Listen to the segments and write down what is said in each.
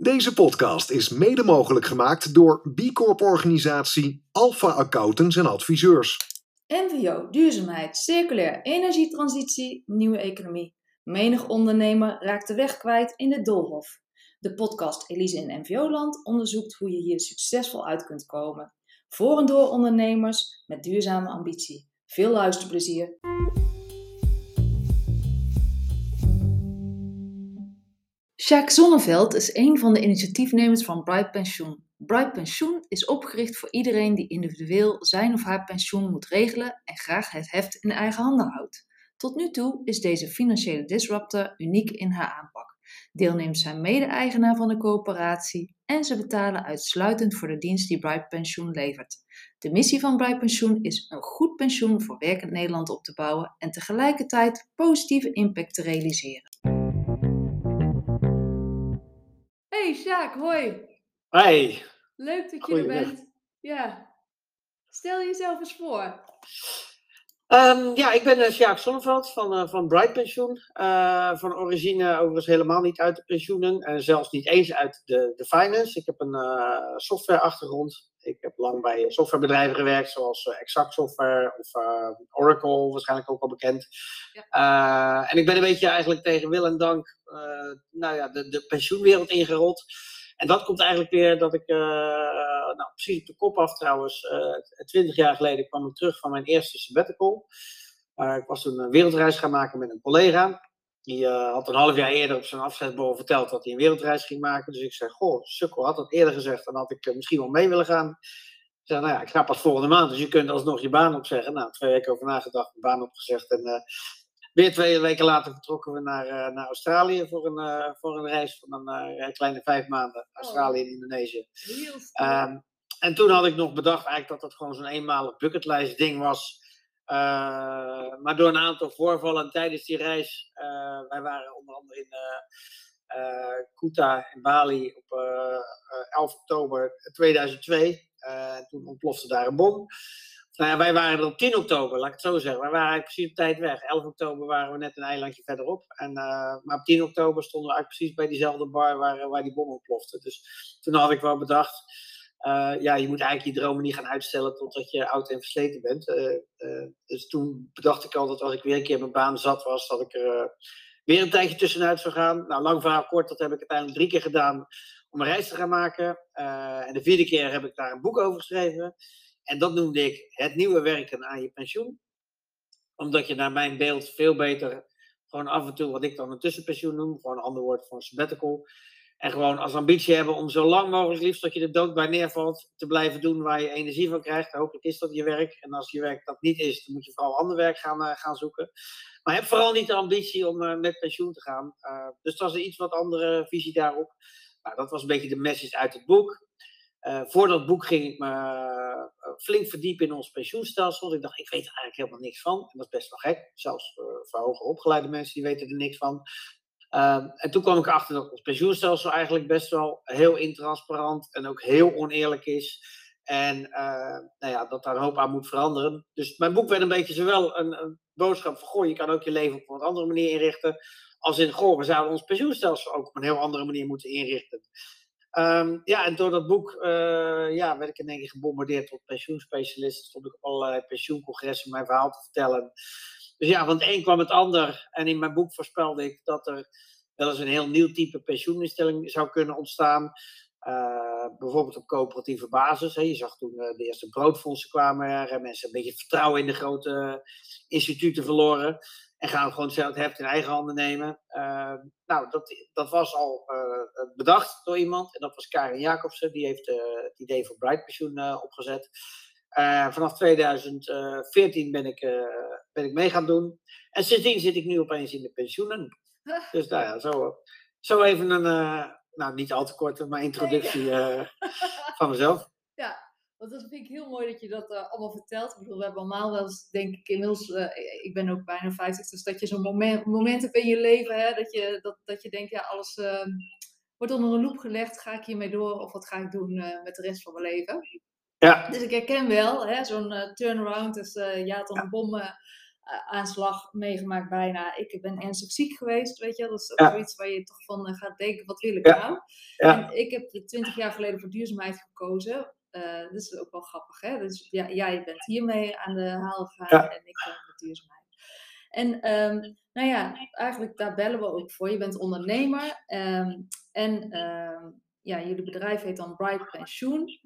Deze podcast is mede mogelijk gemaakt door B Corp organisatie Alpha Accountants en Adviseurs. NVO, duurzaamheid, circulair, energietransitie, nieuwe economie. Menig ondernemer raakt de weg kwijt in de doolhof. De podcast Elise in NVO-land onderzoekt hoe je hier succesvol uit kunt komen. Voor en door ondernemers met duurzame ambitie. Veel luisterplezier. Jacques Zonneveld is een van de initiatiefnemers van Bright Pensioen. Bright Pensioen is opgericht voor iedereen die individueel zijn of haar pensioen moet regelen en graag het heft in eigen handen houdt. Tot nu toe is deze financiële disruptor uniek in haar aanpak. Deelnemers zijn mede-eigenaar van de coöperatie en ze betalen uitsluitend voor de dienst die Bright Pensioen levert. De missie van Bright Pensioen is een goed pensioen voor werkend Nederland op te bouwen en tegelijkertijd positieve impact te realiseren. Sjaak, hoi. Hey, Leuk dat je er bent. Ja. Stel jezelf eens voor. Ehm, ja, ik ben uh, Sjaak Zonneveld van, eh, van Bright Pensioen. Eh, van origine overigens helemaal niet uit de pensioenen en zelfs niet eens uit de, de finance. Ik heb een eh, softwareachtergrond. Ik heb lang bij softwarebedrijven gewerkt, zoals eh, Exact Software of eh, Oracle, waarschijnlijk ook al bekend. Eh, en ik ben een beetje eigenlijk tegen wil en dank eh, nou ja, de, de pensioenwereld ingerold. En dat komt eigenlijk weer dat ik, eh, nou precies op de kop af trouwens, eh, twintig jaar geleden kwam ik terug van mijn eerste sabbatical. Eh, ik was toen een wereldreis gaan maken met een collega. Die eh, had een half jaar eerder op zijn afscheidsborrel verteld dat hij een wereldreis ging maken. Dus ik zei, goh, sukkel had dat eerder gezegd, dan had ik eh, misschien wel mee willen gaan. Ik zei, nou ja, ik ga pas volgende maand, dus je kunt alsnog je baan opzeggen. Nou, twee weken over nagedacht, mijn baan opgezegd en... eh, Weer twee weken later vertrokken we naar, eh, naar Australië voor een, eh, voor een reis van een eh, kleine vijf maanden. Australië en Indonesië. Heel. En toen had ik nog bedacht eigenlijk dat dat gewoon zo'n eenmalig bucketlijst ding was. Eh, maar door een aantal voorvallen tijdens die reis, eh, wij waren onder andere in eh, Kuta in Bali op eh, eh, 11 oktober 2002. Eh, toen ontplofte daar een bom. Nou ja, wij waren er op 10 oktober, laat ik het zo zeggen. Wij waren eigenlijk precies op tijd weg. 11 oktober waren we net een eilandje verderop. En, maar op 10 oktober stonden we eigenlijk precies bij diezelfde bar waar, waar die bom ontplofte. Dus toen had ik wel bedacht, eh, ja, je moet eigenlijk je dromen niet gaan uitstellen totdat je oud en versleten bent. Eh, eh, dus toen bedacht ik al dat als ik weer een keer mijn baan zat was, dat ik er weer een tijdje tussenuit zou gaan. Nou, lang verhaal kort, dat heb ik uiteindelijk drie keer gedaan om een reis te gaan maken. En de vierde keer heb ik daar een boek over geschreven. En dat noemde ik het nieuwe werken aan je pensioen. Omdat je naar mijn beeld veel beter gewoon af en toe, wat ik dan een tussenpensioen noem, gewoon een ander woord voor een sabbatical. En gewoon als ambitie hebben om zo lang mogelijk, liefst dat je er dood bij neervalt, te blijven doen waar je energie van krijgt. Hopelijk is dat je werk. En als je werk dat niet is, dan moet je vooral ander werk gaan, eh, gaan zoeken. Maar heb vooral niet de ambitie om eh, met pensioen te gaan. Eh, dus dat is een iets wat andere visie daarop. Nou, dat was een beetje de message uit het boek. Voor dat boek ging ik me flink verdiepen in ons pensioenstelsel. Ik dacht, ik weet er eigenlijk helemaal niks van. En dat is best wel gek. Zelfs voor hoger opgeleide mensen die weten er niks van. Ehm, en toen kwam ik erachter dat ons pensioenstelsel eigenlijk best wel heel intransparant en ook heel oneerlijk is. En eh, nou ja, dat daar een hoop aan moet veranderen. Dus mijn boek werd een beetje zowel een, een boodschap van, goh, je kan ook je leven op een andere manier inrichten. Als in, goh, we zouden ons pensioenstelsel ook op een heel andere manier moeten inrichten. Ehm, ja, en door dat boek eh, ja, werd ik in één keer gebombardeerd tot pensioenspecialist. Stond ik op allerlei pensioencongressen mijn verhaal te vertellen. Dus ja, van het een kwam het ander. En in mijn boek voorspelde ik dat er wel eens een heel nieuw type pensioeninstelling zou kunnen ontstaan. Eh, bijvoorbeeld op coöperatieve basis. Hè. Je zag toen eh, de eerste broodfondsen kwamen. En mensen een beetje vertrouwen in de grote instituten verloren. En gaan gewoon zelf het heft in eigen handen nemen. Eh, nou, dat, dat was al bedacht door iemand. En dat was Karin Jacobsen. Die heeft eh, het idee voor Bright Pensioen opgezet. Vanaf 2014 ben ik, ben ik mee gaan doen. En sindsdien zit ik nu opeens in de pensioenen. Dus nou ja, zo, zo even een, eh, nou niet al te korte, maar introductie eh, van mezelf. Ja, want dat vind ik heel mooi dat je dat eh, allemaal vertelt. Ik bedoel, we hebben allemaal wel eens, denk ik inmiddels, ik ben ook bijna 50, dus dat je zo'n moment, moment hebt in je leven, hè, dat, je, dat, dat je denkt, ja, alles eh, wordt onder een loep gelegd, ga ik hiermee door of wat ga ik doen met de rest van mijn leven? Ja, Dus ik herken wel, hè, zo'n turnaround, dus je had dan een bom aanslag meegemaakt bijna. Ik ben ernstig ziek geweest, weet je. Dat is ook zoiets waar je toch van gaat denken, wat wil ik nou? En ik heb twintig jaar geleden voor duurzaamheid gekozen. Uh, dat is ook wel grappig, hè? Dus ja, jij bent hiermee aan de haal gegaan en ik ben met duurzaamheid. En ehm, nou ja, eigenlijk daar bellen we ook voor. Je bent ondernemer um, en ehm, ja, jullie bedrijf heet dan Bright Pensioen.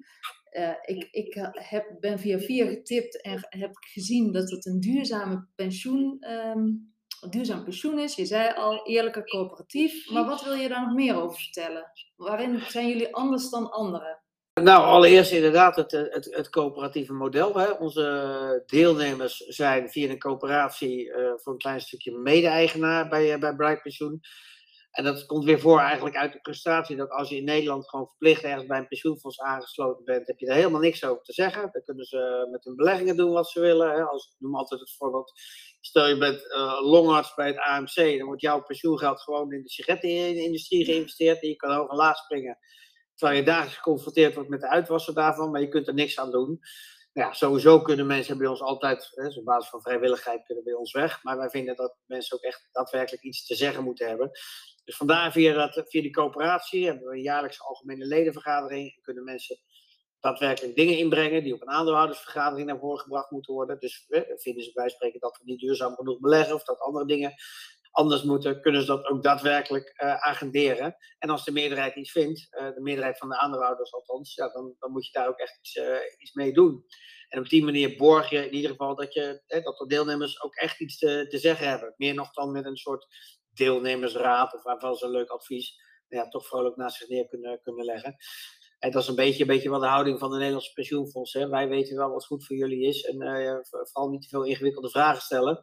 Uh, ik ik eh, heb, ben via via getipt en heb gezien dat het een duurzame pensioen, um, duurzaam pensioen is. Je zei al, eerlijker coöperatief. Maar wat wil je daar nog meer over vertellen? Waarin zijn jullie anders dan anderen? Nou, allereerst inderdaad het, het, het coöperatieve model. Hè. Onze deelnemers zijn via een coöperatie voor een klein stukje mede-eigenaar bij, bij Bright Pensioen. En dat komt weer voor eigenlijk uit de frustratie dat als je in Nederland gewoon verplicht ergens bij een pensioenfonds aangesloten bent, heb je er helemaal niks over te zeggen. Dan kunnen ze met hun beleggingen doen wat ze willen. Als, ik noem altijd het voorbeeld, stel je bent uh, longarts bij het AMC, dan wordt jouw pensioengeld gewoon in de sigarettenindustrie geïnvesteerd en je kan hoog en laag springen. Terwijl je dagelijks geconfronteerd wordt met de uitwassen daarvan, maar je kunt er niks aan doen. Nou ja, sowieso kunnen mensen bij ons altijd, hè, op basis van vrijwilligheid, kunnen bij ons weg. Maar wij vinden dat mensen ook echt daadwerkelijk iets te zeggen moeten hebben. Dus vandaar via, dat, via die coöperatie hebben we een jaarlijkse algemene ledenvergadering. En kunnen mensen daadwerkelijk dingen inbrengen die op een aandeelhoudersvergadering naar voren gebracht moeten worden. Dus we vinden ze bij spreken dat we niet duurzaam genoeg beleggen of dat andere dingen anders moeten, kunnen ze dat ook daadwerkelijk uh, agenderen. En als de meerderheid iets vindt, uh, de meerderheid van de aandeelhouders althans, ja, dan, dan moet je daar ook echt iets, iets mee doen. En op die manier borg je in ieder geval dat, je, dat de deelnemers ook echt iets te, te zeggen hebben. Meer nog dan met een soort deelnemersraad of waarvan ze een leuk advies ja, toch vrolijk naast zich neer kunnen, kunnen leggen. En dat is een beetje, een beetje wel de houding van de Nederlandse pensioenfonds. Hè. Wij weten wel wat goed voor jullie is en uh, vooral niet te veel ingewikkelde vragen stellen.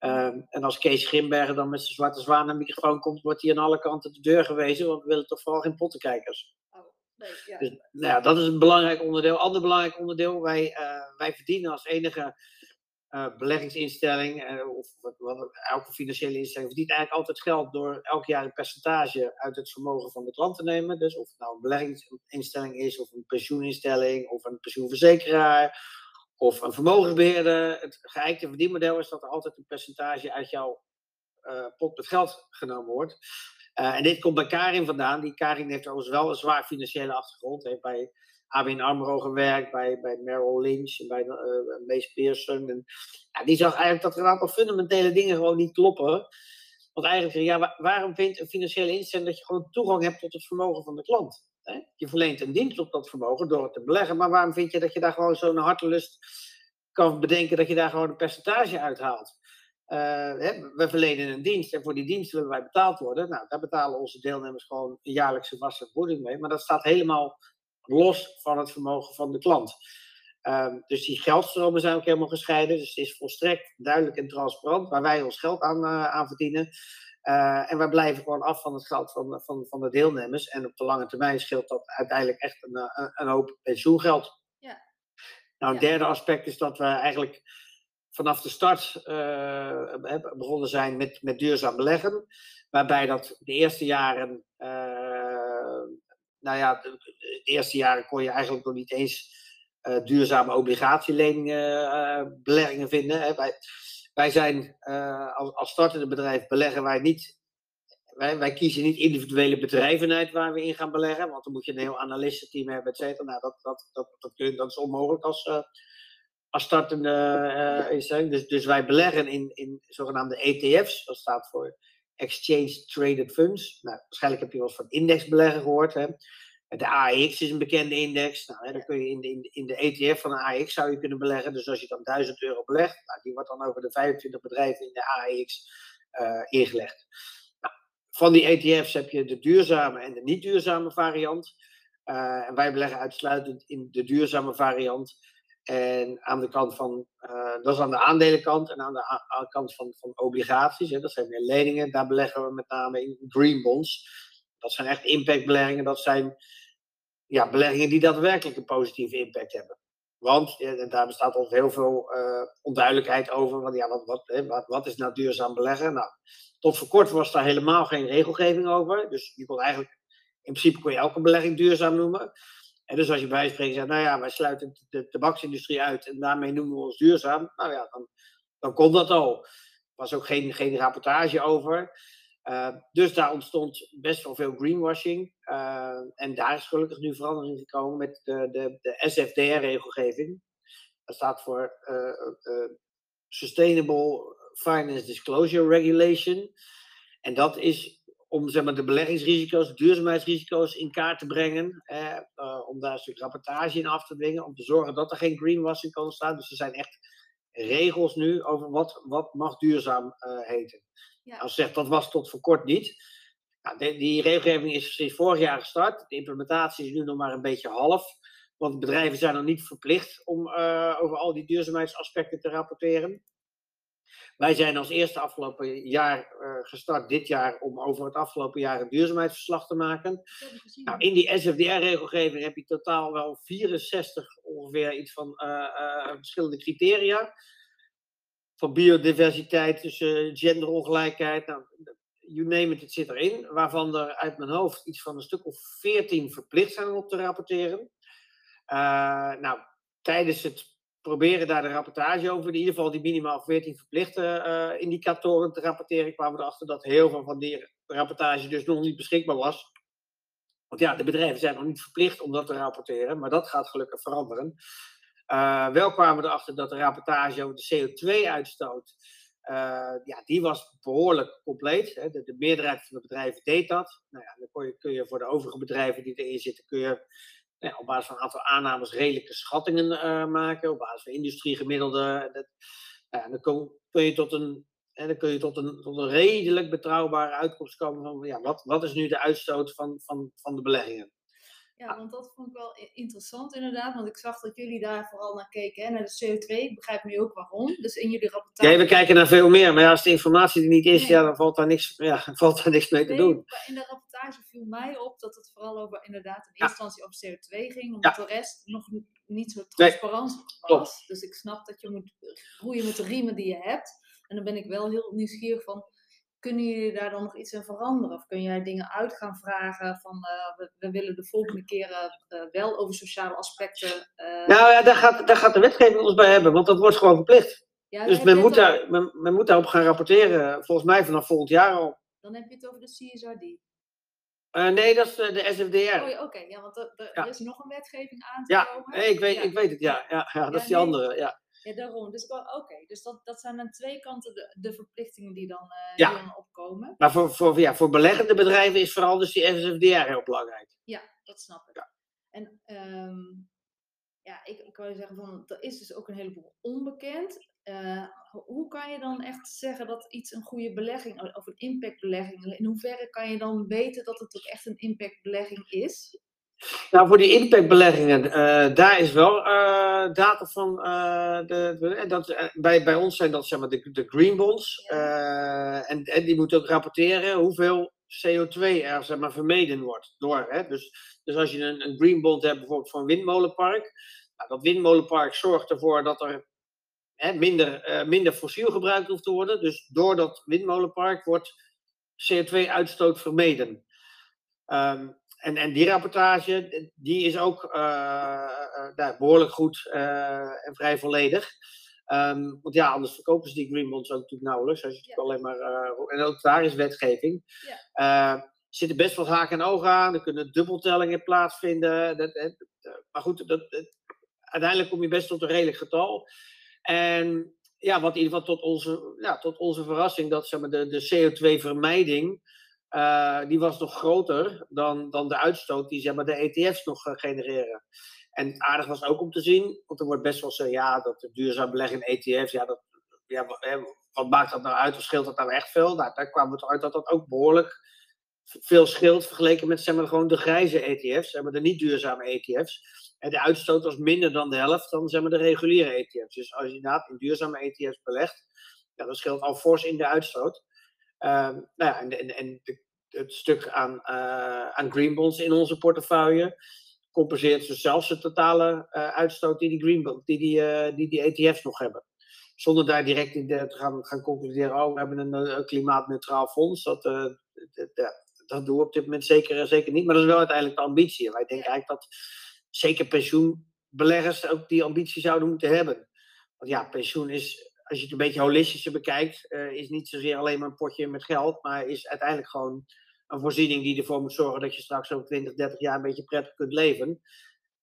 Um, en als Kees Grimbergen dan met zijn zwarte zwaan naar de microfoon komt, wordt hij aan alle kanten de deur gewezen, want we willen toch vooral geen pottenkijkers. Oh, nee, ja. Dus nou ja, dat is een belangrijk onderdeel. Ander belangrijk onderdeel, wij, uh, wij verdienen als enige uh, beleggingsinstelling, uh, of wat, elke financiële instelling, verdient eigenlijk altijd geld door elk jaar een percentage uit het vermogen van de klant te nemen. Dus of het nou een beleggingsinstelling is, of een pensioeninstelling, of een pensioenverzekeraar, of een vermogensbeheerder. Het geëikte verdienmodel is dat er altijd een percentage uit jouw uh, pot met geld genomen wordt. en dit komt bij Karin vandaan. Die Karin heeft overigens wel een zwaar financiële achtergrond. Heeft bij ABN AMRO gewerkt, bij, bij Merrill Lynch, bij uh, Mace Pearson. En, ja, die zag eigenlijk dat er een aantal fundamentele dingen gewoon niet kloppen. Want eigenlijk, ja, waarom vindt een financiële instelling dat je gewoon toegang hebt tot het vermogen van de klant? Hè? Je verleent een dienst op dat vermogen door het te beleggen, maar waarom vind je dat je daar gewoon zo'n hartelust kan bedenken dat je daar gewoon een percentage uithaalt? Uh, hè, we verlenen een dienst en voor die dienst willen wij betaald worden. Nou, daar betalen onze deelnemers gewoon een jaarlijkse vaste vergoeding mee. Maar dat staat helemaal los van het vermogen van de klant. Um, dus die geldstromen zijn ook helemaal gescheiden. Dus het is volstrekt duidelijk en transparant waar wij ons geld aan, uh, aan verdienen. Uh, en wij blijven gewoon af van het geld van, van, van de deelnemers. En op de lange termijn scheelt dat uiteindelijk echt een, een, eh, een hoop pensioengeld. Ja. Nou, een derde aspect is dat we eigenlijk vanaf de start uh, begonnen zijn met, met duurzaam beleggen. Waarbij dat de eerste jaren nou ja, de, eerste jaren kon je eigenlijk nog niet eens uh, duurzame obligatieleningen uh, beleggingen vinden. Hè. Wij, wij zijn uh, als, als startende bedrijf beleggen wij niet. Wij, wij kiezen niet individuele bedrijven uit waar we in gaan beleggen, want dan moet je een heel analistenteam hebben, et cetera. Nou, dat, dat, dat, dat, kun, dat is onmogelijk als, als startende instelling. Dus, dus wij beleggen in, in zogenaamde ETF's, dat staat voor Exchange Traded Funds. Nou, waarschijnlijk heb je wel eens van indexbeleggen gehoord. Hè? De AEX is een bekende index. Nou, hè, dan kun je in de, in, de ETF van de AEX zou je kunnen beleggen. Dus als je dan 1000 euro belegt, nou, die wordt dan over de 25 bedrijven in de AEX uh, ingelegd. Nou, van die ETF's heb je de duurzame en de niet duurzame variant. Uh, en wij beleggen uitsluitend in de duurzame variant. En aan de kant van, uh, dat is aan de aandelenkant en aan de kant van, van obligaties, hè, dat zijn meer leningen, daar beleggen we met name in green bonds. Dat zijn echt impactbeleggingen, dat zijn ja, beleggingen die daadwerkelijk een positieve impact hebben. Want daar bestaat al heel veel uh, onduidelijkheid over. Want ja, wat, wat, hè, wat, wat, is nou duurzaam beleggen? Nou, tot voor kort was daar helemaal geen regelgeving over. Dus je kon eigenlijk, in principe kon je elke belegging duurzaam noemen. En dus als je bij spreken zegt, nou ja, wij sluiten de tabaksindustrie uit en daarmee noemen we ons duurzaam. Nou ja, dan dan kon dat al. Er was ook geen, geen rapportage over. Uh, dus daar ontstond best wel veel greenwashing. Uh, en daar is gelukkig nu verandering gekomen met de, de, de SFDR-regelgeving. Dat staat voor uh, Sustainable Finance Disclosure Regulation. En dat is om zeg maar, de beleggingsrisico's, de duurzaamheidsrisico's in kaart te brengen. Eh, om daar een stuk rapportage in af te dwingen. Om te zorgen dat er geen greenwashing kan ontstaan. Dus er zijn echt regels nu over wat, wat mag duurzaam uh, heten. Ja. Als zegt dat was tot voor kort niet. Nou, de, die regelgeving is sinds vorig jaar gestart. De implementatie is nu nog maar een beetje half. Want bedrijven zijn nog niet verplicht om uh, over al die duurzaamheidsaspecten te rapporteren. Wij zijn als eerste afgelopen jaar uh, gestart, dit jaar, om over het afgelopen jaar een duurzaamheidsverslag te maken. Nou, in die SFDR-regelgeving heb je totaal wel 64 ongeveer iets van uh, verschillende criteria. Van biodiversiteit, dus genderongelijkheid, nou, you name it, het zit erin. Waarvan er uit mijn hoofd iets van een stuk of 14 verplicht zijn om op te rapporteren. nou, tijdens het proberen daar de rapportage over, in ieder geval die minimaal 14 verplichte uh, indicatoren te rapporteren, kwamen we erachter dat heel veel van die rapportage dus nog niet beschikbaar was. Want ja, de bedrijven zijn nog niet verplicht om dat te rapporteren, maar dat gaat gelukkig veranderen. Uh, wel kwamen we erachter dat de rapportage over de CO2-uitstoot, uh, ja, die was behoorlijk compleet. Hè. De, de, meerderheid van de bedrijven deed dat. Nou ja, dan kun je, kun je voor de overige bedrijven die erin zitten, kun je op basis van een aantal aannames redelijke schattingen uh, maken, op basis van industriegemiddelde. Dat, ja, dan kun, je tot een, en dan kun je tot een, tot een redelijk betrouwbare uitkomst komen van ja, wat, wat is nu de uitstoot van, van, van de beleggingen. Ja, want dat vond ik wel interessant inderdaad. Want ik zag dat jullie daar vooral naar keken, hè, naar de CO2. Ik begrijp nu ook waarom. Dus in jullie rapportage... Ja, we kijken naar veel meer. Maar ja, als de informatie er niet is, ja, dan valt daar niks, ja, valt daar niks mee te doen. in de rapportage viel mij op dat het vooral over inderdaad in eerste instantie over CO2 ging. Omdat de rest nog niet zo transparant nee. was. Dus ik snap dat je moet groeien met de riemen die je hebt. En dan ben ik wel heel nieuwsgierig van kunnen jullie daar dan nog iets in veranderen? Of kun jij dingen uit gaan vragen van uh, we, we, willen de volgende keren uh, wel over sociale aspecten. Uh... Nou ja, daar gaat, daar gaat de wetgeving ons bij hebben, want dat wordt gewoon verplicht. Ja, dus men moet, daar, men, men, moet daarop gaan rapporteren, volgens mij vanaf volgend jaar al. Dan heb je het over de CSRD. nee, dat is de SFDR. Oh, Oké, ja, want er, er ja. is nog een wetgeving aan te komen. Ja, ik weet, ja. ik weet het, ja. ja, ja dat is die nee, andere, ja. Ja, daarom. Dus oké, dus dat, dat zijn aan twee kanten de, de verplichtingen die dan, uh, ja. die dan opkomen. Maar voor, voor, ja, voor beleggende bedrijven is vooral dus die SFDR heel belangrijk. Ja, dat snap ik. Ja. En um, ja, ik, ik wil zeggen, van, er is dus ook een heleboel onbekend. Uh, hoe kan je dan echt zeggen dat iets een goede belegging of een impactbelegging, in hoeverre kan je dan weten dat het ook echt een impactbelegging is? Nou, voor die impactbeleggingen, uh, daar is wel uh, data van. Uh, de, dat, bij, bij ons zijn dat zeg maar de, de green bonds. en, en die moeten ook rapporteren hoeveel CO2 er zeg maar, vermeden wordt. Door, hè? Dus, dus als je een, een green bond hebt, bijvoorbeeld voor een windmolenpark. Nou, dat windmolenpark zorgt ervoor dat er hè, minder, minder fossiel gebruikt hoeft te worden. Dus door dat windmolenpark wordt CO2-uitstoot vermeden. Um, en, en die rapportage, die is ook uh, behoorlijk goed en vrij volledig. Um, want ja, anders verkopen ze die green bonds ook natuurlijk nauwelijks. Als je ja. alleen maar, en ook daar is wetgeving. Ja. er zitten best wel haken en ogen aan. Er kunnen dubbeltellingen plaatsvinden. Dat, dat, maar goed, dat, uiteindelijk kom je best tot een redelijk getal. En ja, wat in ieder geval tot onze, ja, tot onze verrassing, dat zeg maar, de, de CO2-vermijding uh, die was nog groter dan, dan de uitstoot die zeg maar, de ETF's nog uh, genereren. En aardig was ook om te zien, want er wordt best wel gezegd, ja, dat duurzaam beleggen in ETF's, ja, dat, ja, wat maakt dat nou uit of scheelt dat nou echt veel? Nou, daar kwam het uit dat dat ook behoorlijk veel scheelt vergeleken met zeg maar, gewoon de grijze ETF's, zeg maar, de niet duurzame ETF's. En de uitstoot was minder dan de helft dan zeg maar, de reguliere ETF's. Dus als je inderdaad in duurzame ETF's belegt, ja, dat scheelt al fors in de uitstoot. Ehm, nou ja, en, en, en de, het stuk aan, uh, aan green bonds in onze portefeuille compenseert dus zelfs de totale uh, uitstoot die die, green die, die, uh, die, die ETF's nog hebben. Zonder daar direct in de, te gaan, gaan concluderen, oh, we hebben een, een klimaatneutraal fonds. Dat, dat, dat doen we op dit moment zeker, zeker niet. Maar dat is wel uiteindelijk de ambitie. wij denken eigenlijk dat zeker pensioenbeleggers ook die ambitie zouden moeten hebben. Want ja, pensioen is als je het een beetje holistischer bekijkt, uh, is niet zozeer alleen maar een potje met geld, maar is uiteindelijk gewoon een voorziening die ervoor moet zorgen dat je straks over 20, 30 jaar een beetje prettig kunt leven.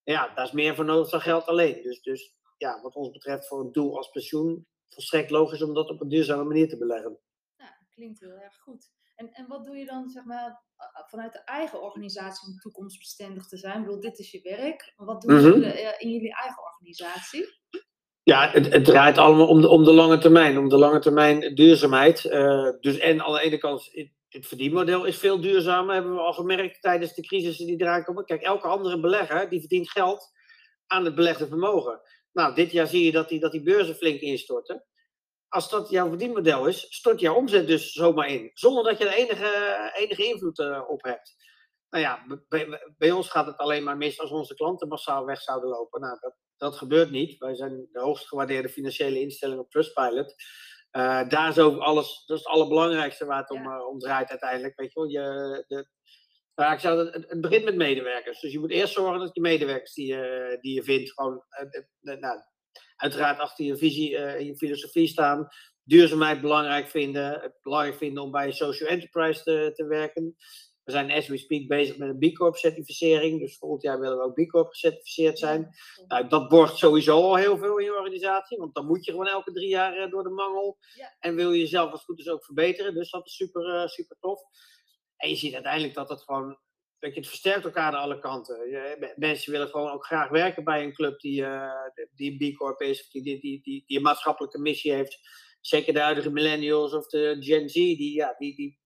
Ja, daar is meer voor nodig dan geld alleen. Dus, dus ja, wat ons betreft voor een doel als pensioen, volstrekt logisch om dat op een duurzame manier te beleggen. Ja, klinkt heel erg goed. En, en wat doe je dan zeg maar, vanuit de eigen organisatie om toekomstbestendig te zijn? Ik bedoel, dit is je werk. Wat doen jullie mhm. in jullie eigen organisatie? Ja, het, het, draait allemaal om de, om de lange termijn, om de lange termijn duurzaamheid. Uh, dus en aan de ene kant, het verdienmodel is veel duurzamer, hebben we al gemerkt tijdens de crisissen die eraan komen. Kijk, elke andere belegger die verdient geld aan het belegde vermogen. Nou, dit jaar zie je dat die, dat die beurzen flink instorten. Als dat jouw verdienmodel is, stort jouw omzet dus zomaar in. Zonder dat je er enige, enige invloed uh, op hebt. Nou ja, bij, bij, ons gaat het alleen maar mis als onze klanten massaal weg zouden lopen. Nou, dat, dat gebeurt niet. Wij zijn de hoogst gewaardeerde financiële instelling op Trustpilot. Uh, daar is ook alles, dat is het allerbelangrijkste waar het om, uh, om draait uiteindelijk. Weet je wel, je, de, nou, ik zou, het, het, begint met medewerkers. Dus je moet eerst zorgen dat je medewerkers die je, die je vindt, gewoon uh, nou, uiteraard achter je visie en je filosofie staan. Duurzaamheid belangrijk vinden. Het belangrijk vinden om bij een social enterprise te, te werken. We zijn as we speak bezig met een B Corp certificering. Dus volgend jaar willen we ook B Corp gecertificeerd zijn. Nou, dat borgt sowieso al heel veel in je organisatie. Want dan moet je gewoon elke drie jaar eh, door de mangel. En wil je jezelf als goed is ook verbeteren. Dus dat is super, uh, super tof. En je ziet uiteindelijk dat het gewoon. Dat je, het versterkt elkaar aan alle kanten. Je, mensen willen gewoon ook graag werken bij een club die, uh, die een B Corp is. Of die, die, die, die, die een maatschappelijke missie heeft. Zeker de huidige millennials of de Gen Z. Die, ja, die, die,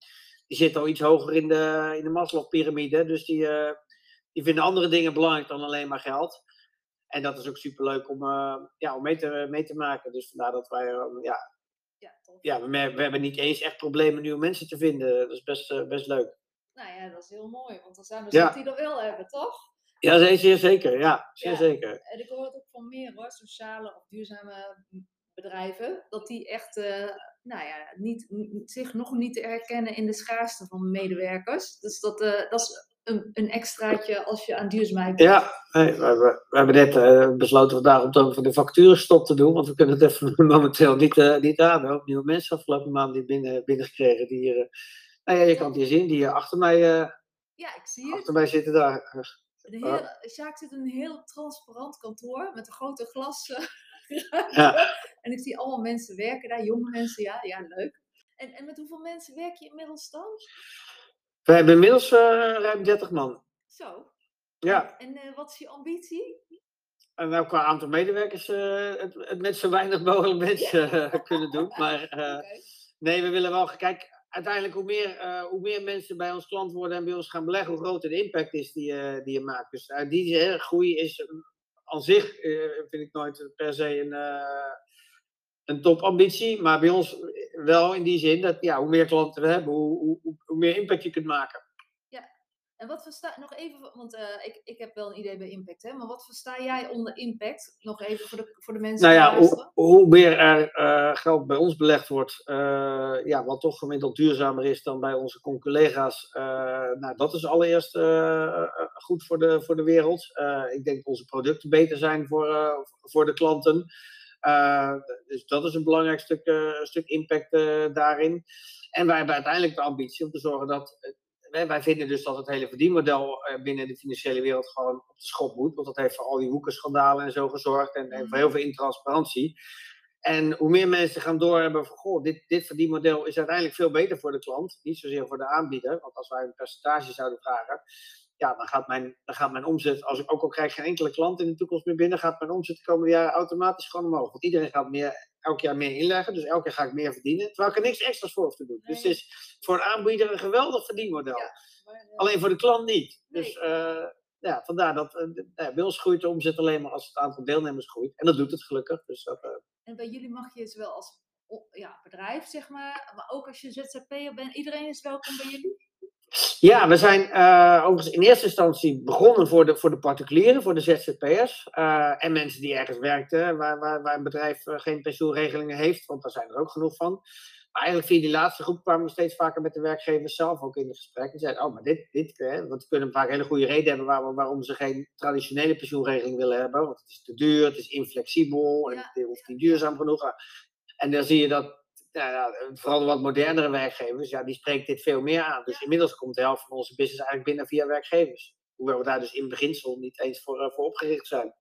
die zitten al iets hoger in de, in de Maslow-pyramide. Dus die, uh, die vinden andere dingen belangrijk dan alleen maar geld. En dat is ook superleuk om, uh, ja, om mee, te, mee te maken. Dus vandaar dat wij, uh, ja, ja, ja we, we, hebben niet eens echt problemen nieuwe mensen te vinden. Dat is best, best leuk. Nou ja, dat is heel mooi. Want dan zijn we ja. die dat wel hebben, toch? Ja, zeer zeker. Ja, zeer ja. zeker. En ik hoor het ook van meer hoor, sociale of duurzame bedrijven, dat die echt uh, nou ja, niet, zich nog niet herkennen in de schaarste van medewerkers. Dus dat, uh, dat is een, een extraatje als je aan duurzaamheid Ja, we, we, we, hebben net uh, besloten vandaag om over de facturenstop te doen, want we kunnen het even momenteel niet, niet aan. We hebben nieuwe mensen afgelopen maand die binnen, binnengekregen die hier, nou ja, je kan het hier zien, die achter mij, ja, ik zie achter mij zitten daar. Heel, Sjaak zit in een heel transparant kantoor met een grote glas ja. En ik zie allemaal mensen werken daar, jonge mensen, ja, ja leuk. En, en met hoeveel mensen werk je inmiddels dan? We hebben inmiddels uh, ruim 30 man. Zo. Ja. En, en uh, wat is je ambitie? En nou, qua aantal medewerkers uh, het, het, met zo weinig mogelijk mensen kunnen doen. Maar okay. nee, we willen wel, kijk, uiteindelijk hoe meer, hoe meer mensen bij ons klant worden en bij ons gaan beleggen, hoe groter de impact is die, die je maakt. Dus die groei is aan zich eh, vind ik nooit per se een, uh, een topambitie. Maar bij ons wel in die zin dat ja, hoe meer klanten we hebben, hoe, hoe, hoe meer impact je kunt maken. En wat versta nog even, want uh, ik, ik heb wel een idee bij impact, hè, maar wat versta jij onder impact? Nog even voor de, voor de mensen nou ja, hoe, hoe, meer er uh, geld bij ons belegd wordt, uh, ja, wat toch gemiddeld duurzamer is dan bij onze collega's. nou, dat is allereerst goed voor de, voor de wereld. ik denk dat onze producten beter zijn voor, voor de klanten. dus dat is een belangrijk stuk, stuk impact daarin. En wij hebben uiteindelijk de ambitie om te zorgen dat wij vinden dus dat het hele verdienmodel eh, binnen de financiële wereld gewoon op de schop moet. Want dat heeft voor al die hoekenschandalen en zo gezorgd en, en voor heel veel intransparantie. En hoe meer mensen gaan doorhebben van, goh, dit, dit verdienmodel is uiteindelijk veel beter voor de klant. Niet zozeer voor de aanbieder. Want als wij een percentage zouden vragen, ja, dan gaat mijn, dan gaat mijn omzet, als ik ook al krijg geen enkele klant in de toekomst meer binnen, gaat mijn omzet de komende jaren automatisch gewoon omhoog. Want iedereen gaat meer, elk jaar meer inleggen, dus elk jaar ga ik meer verdienen, terwijl ik er niks extra's voor hoef te doen. Dus het is voor een aanbieder een geweldig verdienmodel. Ja, maar, Alleen voor de klant niet. Dus uh, ja, vandaar dat uh, bij ons groeit de omzet alleen maar als het aantal deelnemers groeit. En dat doet het gelukkig. Dus dat. En bij jullie mag je zowel als ja, bedrijf, zeg maar, maar ook als je ZZP'er bent, iedereen is welkom bij jullie? Ja, we zijn uh, overigens in eerste instantie begonnen voor de, voor de particulieren, voor de ZZP'ers. Uh, en mensen die ergens werkten, waar, waar, waar een bedrijf uh, geen pensioenregelingen heeft, want daar zijn er ook genoeg van. Maar eigenlijk via die laatste groep kwamen we steeds vaker met de werkgevers zelf ook in het gesprek. En zeiden, oh, maar dit, dit hè, want we kunnen vaak hele goede reden hebben waarom, waarom ze geen traditionele pensioenregeling willen hebben. Want het is te duur, het is inflexibel, en het is niet duurzaam genoeg. En dan zie je dat nou ja, vooral de wat modernere werkgevers, ja, die spreekt dit veel meer aan. Dus inmiddels komt de helft van onze business eigenlijk binnen via werkgevers. Hoewel we daar dus in beginsel niet eens voor, uh, voor opgericht zijn.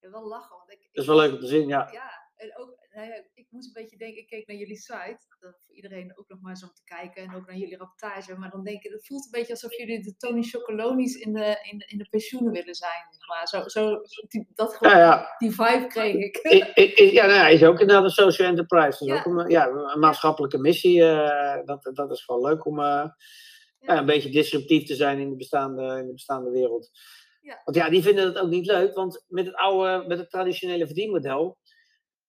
Ja, wel lachen. Want ik, dat is wel leuk om te zien, ja. Ja, en ook, nou ja, ik moest een beetje denken, ik keek naar jullie site. Voor iedereen ook nog maar eens om te kijken. En ook naar jullie rapportage. Maar dan denk ik, het voelt een beetje alsof jullie de Tony Chocolonis in de, in, de, in de pensioenen willen zijn. Maar zo, zo die, dat gewoon, Ja, ja. die vibe kreeg ik. I- I- I- ja, nou ja, is ook inderdaad een social enterprise. Ja. ook een, ja, een maatschappelijke missie. eh, dat, dat is gewoon leuk om eh, ja, een beetje disruptief te zijn in de bestaande, in de bestaande wereld. Ja. Want ja, die vinden het ook niet leuk, want met het oude, met het traditionele verdienmodel,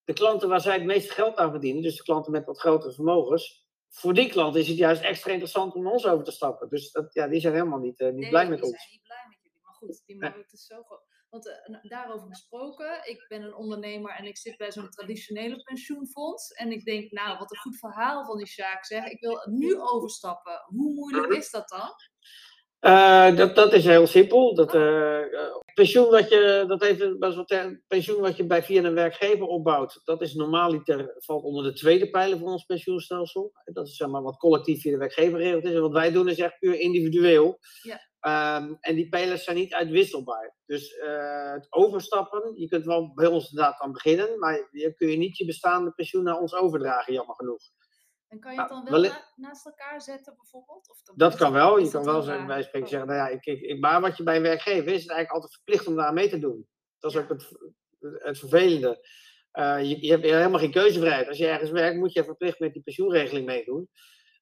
de klanten waar zij het meeste geld aan verdienen, dus de klanten met wat grotere vermogens, voor die klanten is het juist extra interessant om ons over te stappen. Dus dat, ja, die zijn helemaal niet, eh, niet Nee, blij met die ons. zijn niet blij met jullie. Maar goed, die Nee. markt is zo groot. Want eh, nou, daarover gesproken, ik ben een ondernemer en ik zit bij zo'n traditionele pensioenfonds. En ik denk, nou, wat een goed verhaal van die Sjaak zeg. Ik wil nu overstappen. Hoe moeilijk is dat dan? Eh, dat, dat is heel simpel. Dat, eh, eh, pensioen, wat je, dat heeft best wel ter- pensioen wat je bij via een werkgever opbouwt, dat is normaaliter valt onder de tweede pijler van ons pensioenstelsel. Dat is zeg maar, wat collectief via de werkgever geregeld is. En wat wij doen is echt puur individueel. Ja. Ehm, en die pijlers zijn niet uitwisselbaar. Dus het overstappen, je kunt wel bij ons inderdaad aan beginnen, maar je kun je niet je bestaande pensioen naar ons overdragen, jammer genoeg. En kan je het Nou, dan wel na- naast elkaar zetten bijvoorbeeld? Of Dat kan wel. Je kan wel zeggen, bij spreken Oh. zeggen, nou ja, ik, ik, maar wat je bij een werkgever is, is het eigenlijk altijd verplicht om daar mee te doen. Dat is Ja. ook het, het vervelende. Eh, je, je hebt helemaal geen keuzevrijheid. Als je ergens werkt, moet je verplicht met die pensioenregeling meedoen.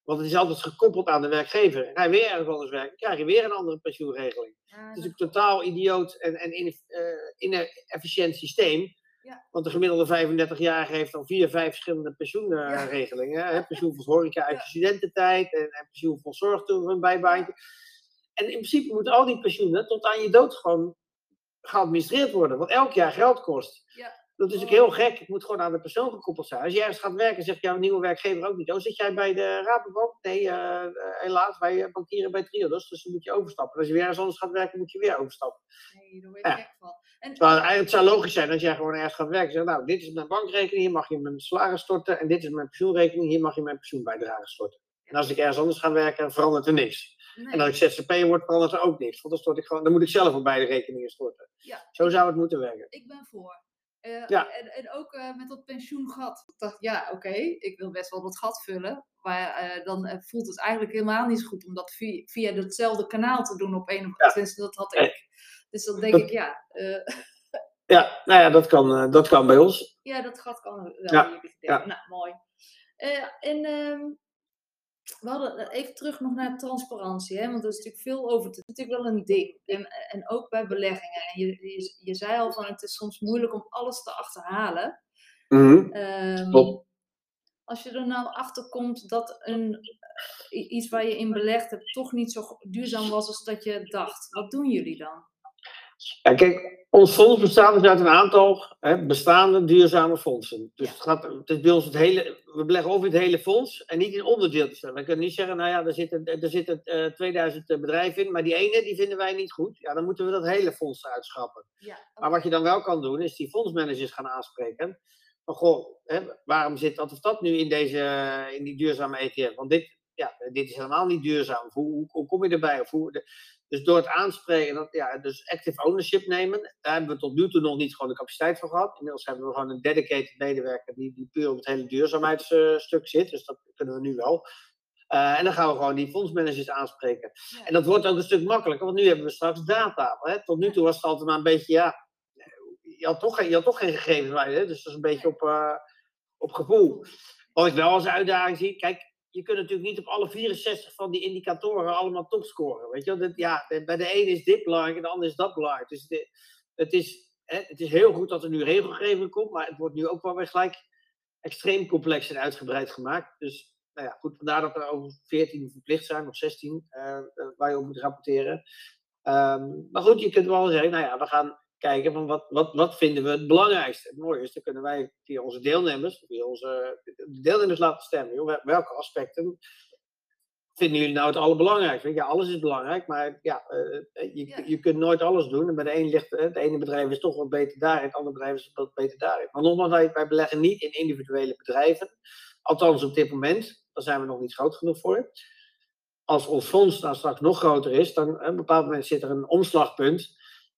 Want het is altijd gekoppeld aan de werkgever. Ga je weer ergens anders werken, krijg je weer een andere pensioenregeling. Ja, Het is een totaal idioot en, en eh, inefficiënt systeem. Ja. Want de gemiddelde 35-jarige heeft al vier, vijf verschillende pensioenregelingen. hè. Pensioenfonds horeca uit Ja. je studententijd en, en pensioenfonds zorg toe een bijbaantje. En in principe moeten al die pensioenen tot aan je dood gewoon geadministreerd worden. Wat elk jaar geld kost. Ja. Dat is ook Oh. heel gek. Het moet gewoon aan de persoon gekoppeld zijn. Als je ergens gaat werken, zegt jouw nieuwe werkgever ook niet. Oh, zit jij bij de Rabobank? Nee, eh, eh, helaas. Wij eh, bankieren bij Triodos. Dus dan moet je overstappen. Als je weer ergens anders gaat werken, moet je weer overstappen. Nee, daar word je Ja. gek van. Terwijl eigenlijk het zou logisch zijn als jij gewoon ergens gaat werken. Zeg, nou, dit is mijn bankrekening, hier mag je mijn salaris storten. En dit is mijn pensioenrekening, hier mag je mijn pensioenbijdrage storten. En als ik ergens anders ga werken, verandert er niks. nee. En als ik ZZP word, verandert er ook niks. Want dan, stort ik gewoon, dan moet ik zelf op beide rekeningen storten. Ja. Zo zou het moeten werken. Ik ben voor. Eh, Ja. en, en ook eh, met dat pensioengat. Ik dacht, ja, oké, ik wil best wel dat gat vullen. Maar eh, dan voelt het eigenlijk helemaal niet goed om dat via, via hetzelfde kanaal te doen op een of andere Ja. Tenminste, dat had ik. Dus dan denk dat- ik, ja, eh, Ja, nou ja, dat kan, eh, dat kan bij ons. ja, dat gat kan wel. Ja. Nou, mooi. Eh, en ehm, we hadden even terug nog naar transparantie, hè? want er is natuurlijk veel over. Het is natuurlijk wel een ding. En, en ook bij beleggingen. En je, je, je zei al van het is soms moeilijk om alles te achterhalen. Klopt. Als je er nou achter komt dat een, iets waar je in belegd hebt toch niet zo duurzaam was als dat je dacht, wat doen jullie dan? Ja, kijk, ons fonds bestaat dus uit een aantal hè, bestaande duurzame fondsen. Dus het, gaat, het is bij ons het hele, we beleggen over het hele fonds en niet in onderdeeltjes. We kunnen niet zeggen, nou ja, er zitten, er zitten eh, 2000 bedrijven in, maar die ene die vinden wij niet goed. Ja, dan moeten we dat hele fonds uitschrappen. Ja, Maar wat je dan wel kan doen, is die fondsmanagers gaan aanspreken. Van goh, hè, waarom zit dat of dat nu in, deze, in die duurzame ETF? Want dit, ja, dit is helemaal niet duurzaam. Hoe, hoe, hoe kom je erbij? Of hoe, de- dus door het aanspreken, dat, ja, dus active ownership nemen, daar hebben we tot nu toe nog niet gewoon de capaciteit voor gehad. Inmiddels hebben we gewoon een dedicated medewerker die, die puur op het hele duurzaamheidsstuk zit. Dus dat kunnen we nu wel. Eh, en dan gaan we gewoon die fondsmanagers aanspreken. ja. En dat wordt ook een stuk makkelijker, want nu hebben we straks data. Hè? Tot nu toe was het altijd maar een beetje, ja, je had toch, geen- je had toch geen gegevens bij, hè? dus dat is een beetje op, eh, op gevoel. Wat ik wel als uitdaging zie, kijk, je kunt natuurlijk niet op alle 64 van die indicatoren allemaal topscoren. Weet je, ja, bij de ene is dit belangrijk en de ander is dat belangrijk. Dus het, is, hè, het is heel goed dat er nu regelgeving komt, maar het wordt nu ook wel weer gelijk extreem complex en uitgebreid gemaakt. Dus nou ja, goed, vandaar dat er over 14 verplicht zijn, of 16, eh, eh, waar je op moet rapporteren. Ehm, maar goed, je kunt wel zeggen, nou ja, we gaan kijken van wat, wat, wat vinden we het belangrijkste. Het mooie is, dan kunnen wij via onze deelnemers, via onze de deelnemers laten stemmen. joh, wel- welke aspecten vinden jullie nou het allerbelangrijkste? Ja, alles is belangrijk, maar ja, je, je kunt nooit alles doen. En bij de een ligt, het ene bedrijf is toch wat beter daarin, het andere bedrijf is wat beter daarin. Maar nogmaals, wij, wij beleggen niet in individuele bedrijven. Althans op dit moment, daar zijn we nog niet groot genoeg voor. Als ons fonds dan straks nog groter is, dan op een bepaald moment zit er een omslagpunt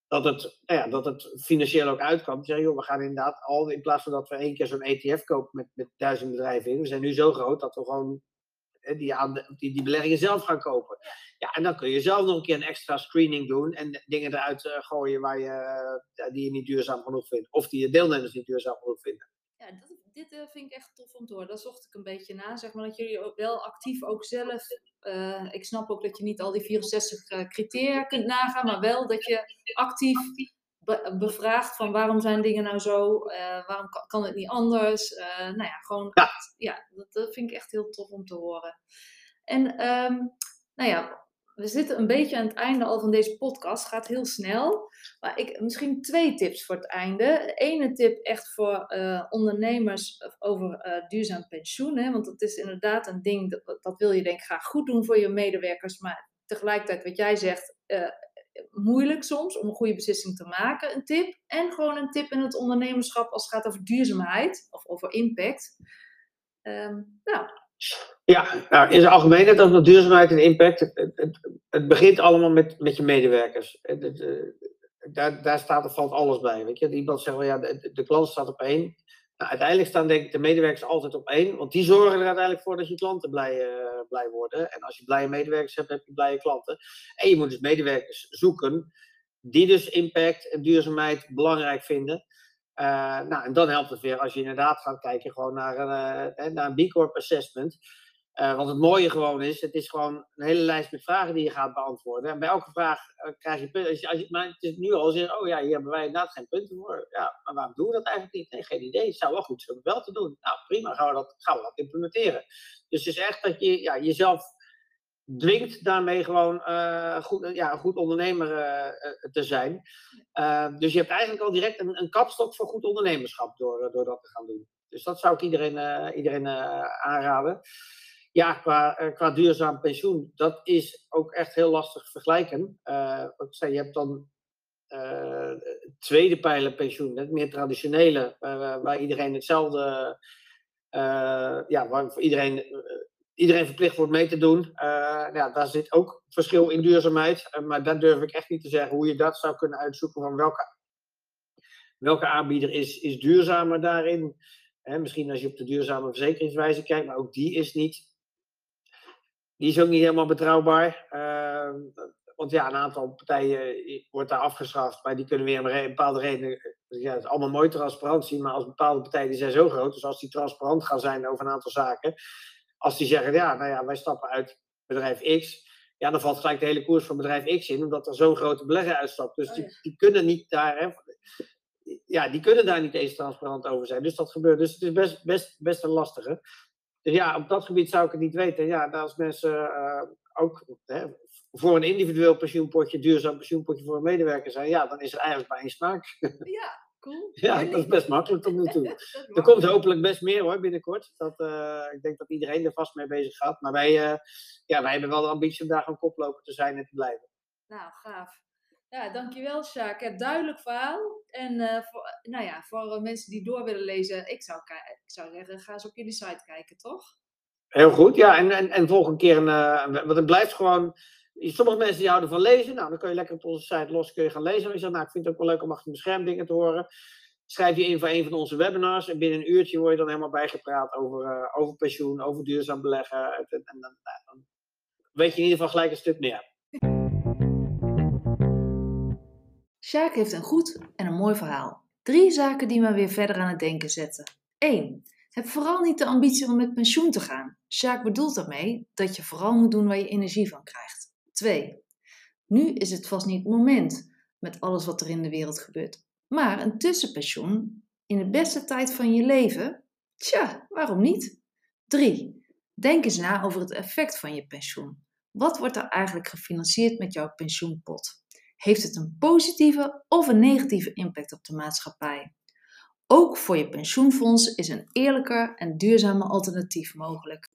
dat het, nou ja, dat het financieel ook uitkwam. Zeggen, joh, we gaan inderdaad al, in plaats van dat we één keer zo'n ETF kopen met, met duizend bedrijven in, we zijn nu zo groot dat we gewoon die, die, die beleggingen zelf gaan kopen. Ja, en dan kun je zelf nog een keer een extra screening doen en dingen eruit uh, gooien waar je, die je niet duurzaam genoeg vindt. Of die je deelnemers niet duurzaam genoeg vinden. Dit uh, vind ik echt tof om te horen. Dat zocht ik een beetje na. Zeg maar dat jullie ook wel actief ook zelf. Uh, ik snap ook dat je niet al die 64 uh, criteria kunt nagaan, maar wel dat je actief be bevraagt van waarom zijn dingen nou zo, waarom kan, kan, het niet anders. nou ja, gewoon. Ja, ja dat, dat, vind ik echt heel tof om te horen. En um, nou ja, we zitten een beetje aan het einde al van deze podcast. Gaat heel snel. Maar ik, misschien twee tips voor het einde. De tip echt voor uh, ondernemers over uh, duurzaam pensioen. Hè? Want dat is inderdaad een ding, dat, dat, wil je denk ik graag goed doen voor je medewerkers. Maar tegelijkertijd, wat jij zegt, uh, moeilijk soms om een goede beslissing te maken. Een tip. En gewoon een tip in het ondernemerschap als het gaat over duurzaamheid of over impact. Um, nou, ja, nou, in zijn algemeenheid over duurzaamheid en impact. Het, begint allemaal met, met je medewerkers. Het, daar, daar staat valt alles bij. Weet je? Iemand zegt wel, ja, de, klant staat op één. Nou, uiteindelijk staan denk ik de medewerkers altijd op één. Want die zorgen er uiteindelijk voor dat je klanten blij, uh, blij worden. En als je blije medewerkers hebt, heb je blije klanten. En je moet dus medewerkers zoeken die dus impact en duurzaamheid belangrijk vinden. Uh, nou, en dan helpt het weer als je inderdaad gaat kijken gewoon naar een, uh, naar een B Corp assessment. Want het mooie gewoon is, het is gewoon een hele lijst met vragen die je gaat beantwoorden. En bij elke vraag krijg je punten. Als je, als je, maar het is nu al zeggen, oh ja, hier hebben wij inderdaad geen punten voor. Ja, maar waarom doen we dat eigenlijk niet? Nee, geen idee. Het zou wel goed zijn om wel te doen. Nou, prima, gaan we dat, gaan we dat implementeren. Dus het is echt dat je ja, jezelf dwingt daarmee gewoon uh, goed, ja, een goed ondernemer uh, te zijn. Uh, dus je hebt eigenlijk al direct een, een kapstok voor goed ondernemerschap door, door dat te gaan doen. Dus dat zou ik iedereen, iedereen aanraden. Ja, qua, qua duurzaam pensioen, dat is ook echt heel lastig vergelijken. ik zei, je hebt dan tweede pijler pensioen, het meer traditionele, waar iedereen hetzelfde, ja, waar voor iedereen iedereen verplicht wordt mee te doen. Uh, ja, daar zit ook verschil in duurzaamheid. Uh, maar daar durf ik echt niet te zeggen hoe je dat zou kunnen uitzoeken van welke, welke aanbieder is, is duurzamer daarin. misschien als je op de duurzame verzekeringswijze kijkt, maar ook die is niet. Die is ook niet helemaal betrouwbaar. Uh, want ja, een aantal partijen wordt daar afgeschaft, maar die kunnen weer om een bepaalde reden. Ja, het is allemaal mooi transparantie, maar als bepaalde partijen die zijn zo groot, dus als die transparant gaan zijn over een aantal zaken, als die zeggen, ja, nou ja, wij stappen uit bedrijf X, ja, dan valt gelijk de hele koers van bedrijf X in, omdat er zo'n grote belegger uitstapt. Dus oh, die, die, kunnen niet daar, hè, ja, die kunnen daar niet eens transparant over zijn. Dus dat gebeurt. Dus het is best, best, best een lastige. Dus ja, op dat gebied zou ik het niet weten. Ja, als mensen uh, ook hè, voor een individueel pensioenpotje, duurzaam pensioenpotje voor een medewerker zijn, ja, dan is er eigenlijk maar één smaak. Ja, Ja, dat is best makkelijk tot nu toe. er komt hopelijk best meer hoor binnenkort. Dat, uh, ik denk dat iedereen er vast mee bezig gaat. Maar wij, uh, ja, wij hebben wel de ambitie om daar gewoon koploper te zijn en te blijven. Nou, gaaf. Ja, dankjewel Sjaak. Ja, duidelijk verhaal. En uh, voor, nou ja, voor mensen die door willen lezen, ik zou, ik zou zeggen, ga eens op jullie site kijken, toch? Heel goed, ja. En, en, en volgende keer, een, want het blijft gewoon Sommige mensen die houden van lezen. Nou, dan kun je lekker op onze site los kun je gaan lezen. En je zegt, nou, ik vind het ook wel leuk om achter mijn scherm dingen te horen. Schrijf je in voor een van onze webinars. En binnen een uurtje word je dan helemaal bijgepraat over, uh, over pensioen, over duurzaam beleggen. En, en, nou, dan weet je in ieder geval gelijk een stuk meer. Sjaak heeft een goed en een mooi verhaal. Drie zaken die me weer verder aan het denken zetten. 1. Heb vooral niet de ambitie om met pensioen te gaan. Sjaak bedoelt daarmee dat je vooral moet doen waar je energie van krijgt. 2. Nu is het vast niet het moment met alles wat er in de wereld gebeurt. Maar een tussenpensioen in de beste tijd van je leven? Tja, waarom niet? 3. Denk eens na over het effect van je pensioen. Wat wordt er eigenlijk gefinancierd met jouw pensioenpot? Heeft het een positieve of een negatieve impact op de maatschappij? Ook voor je pensioenfonds is een eerlijker en duurzamer alternatief mogelijk.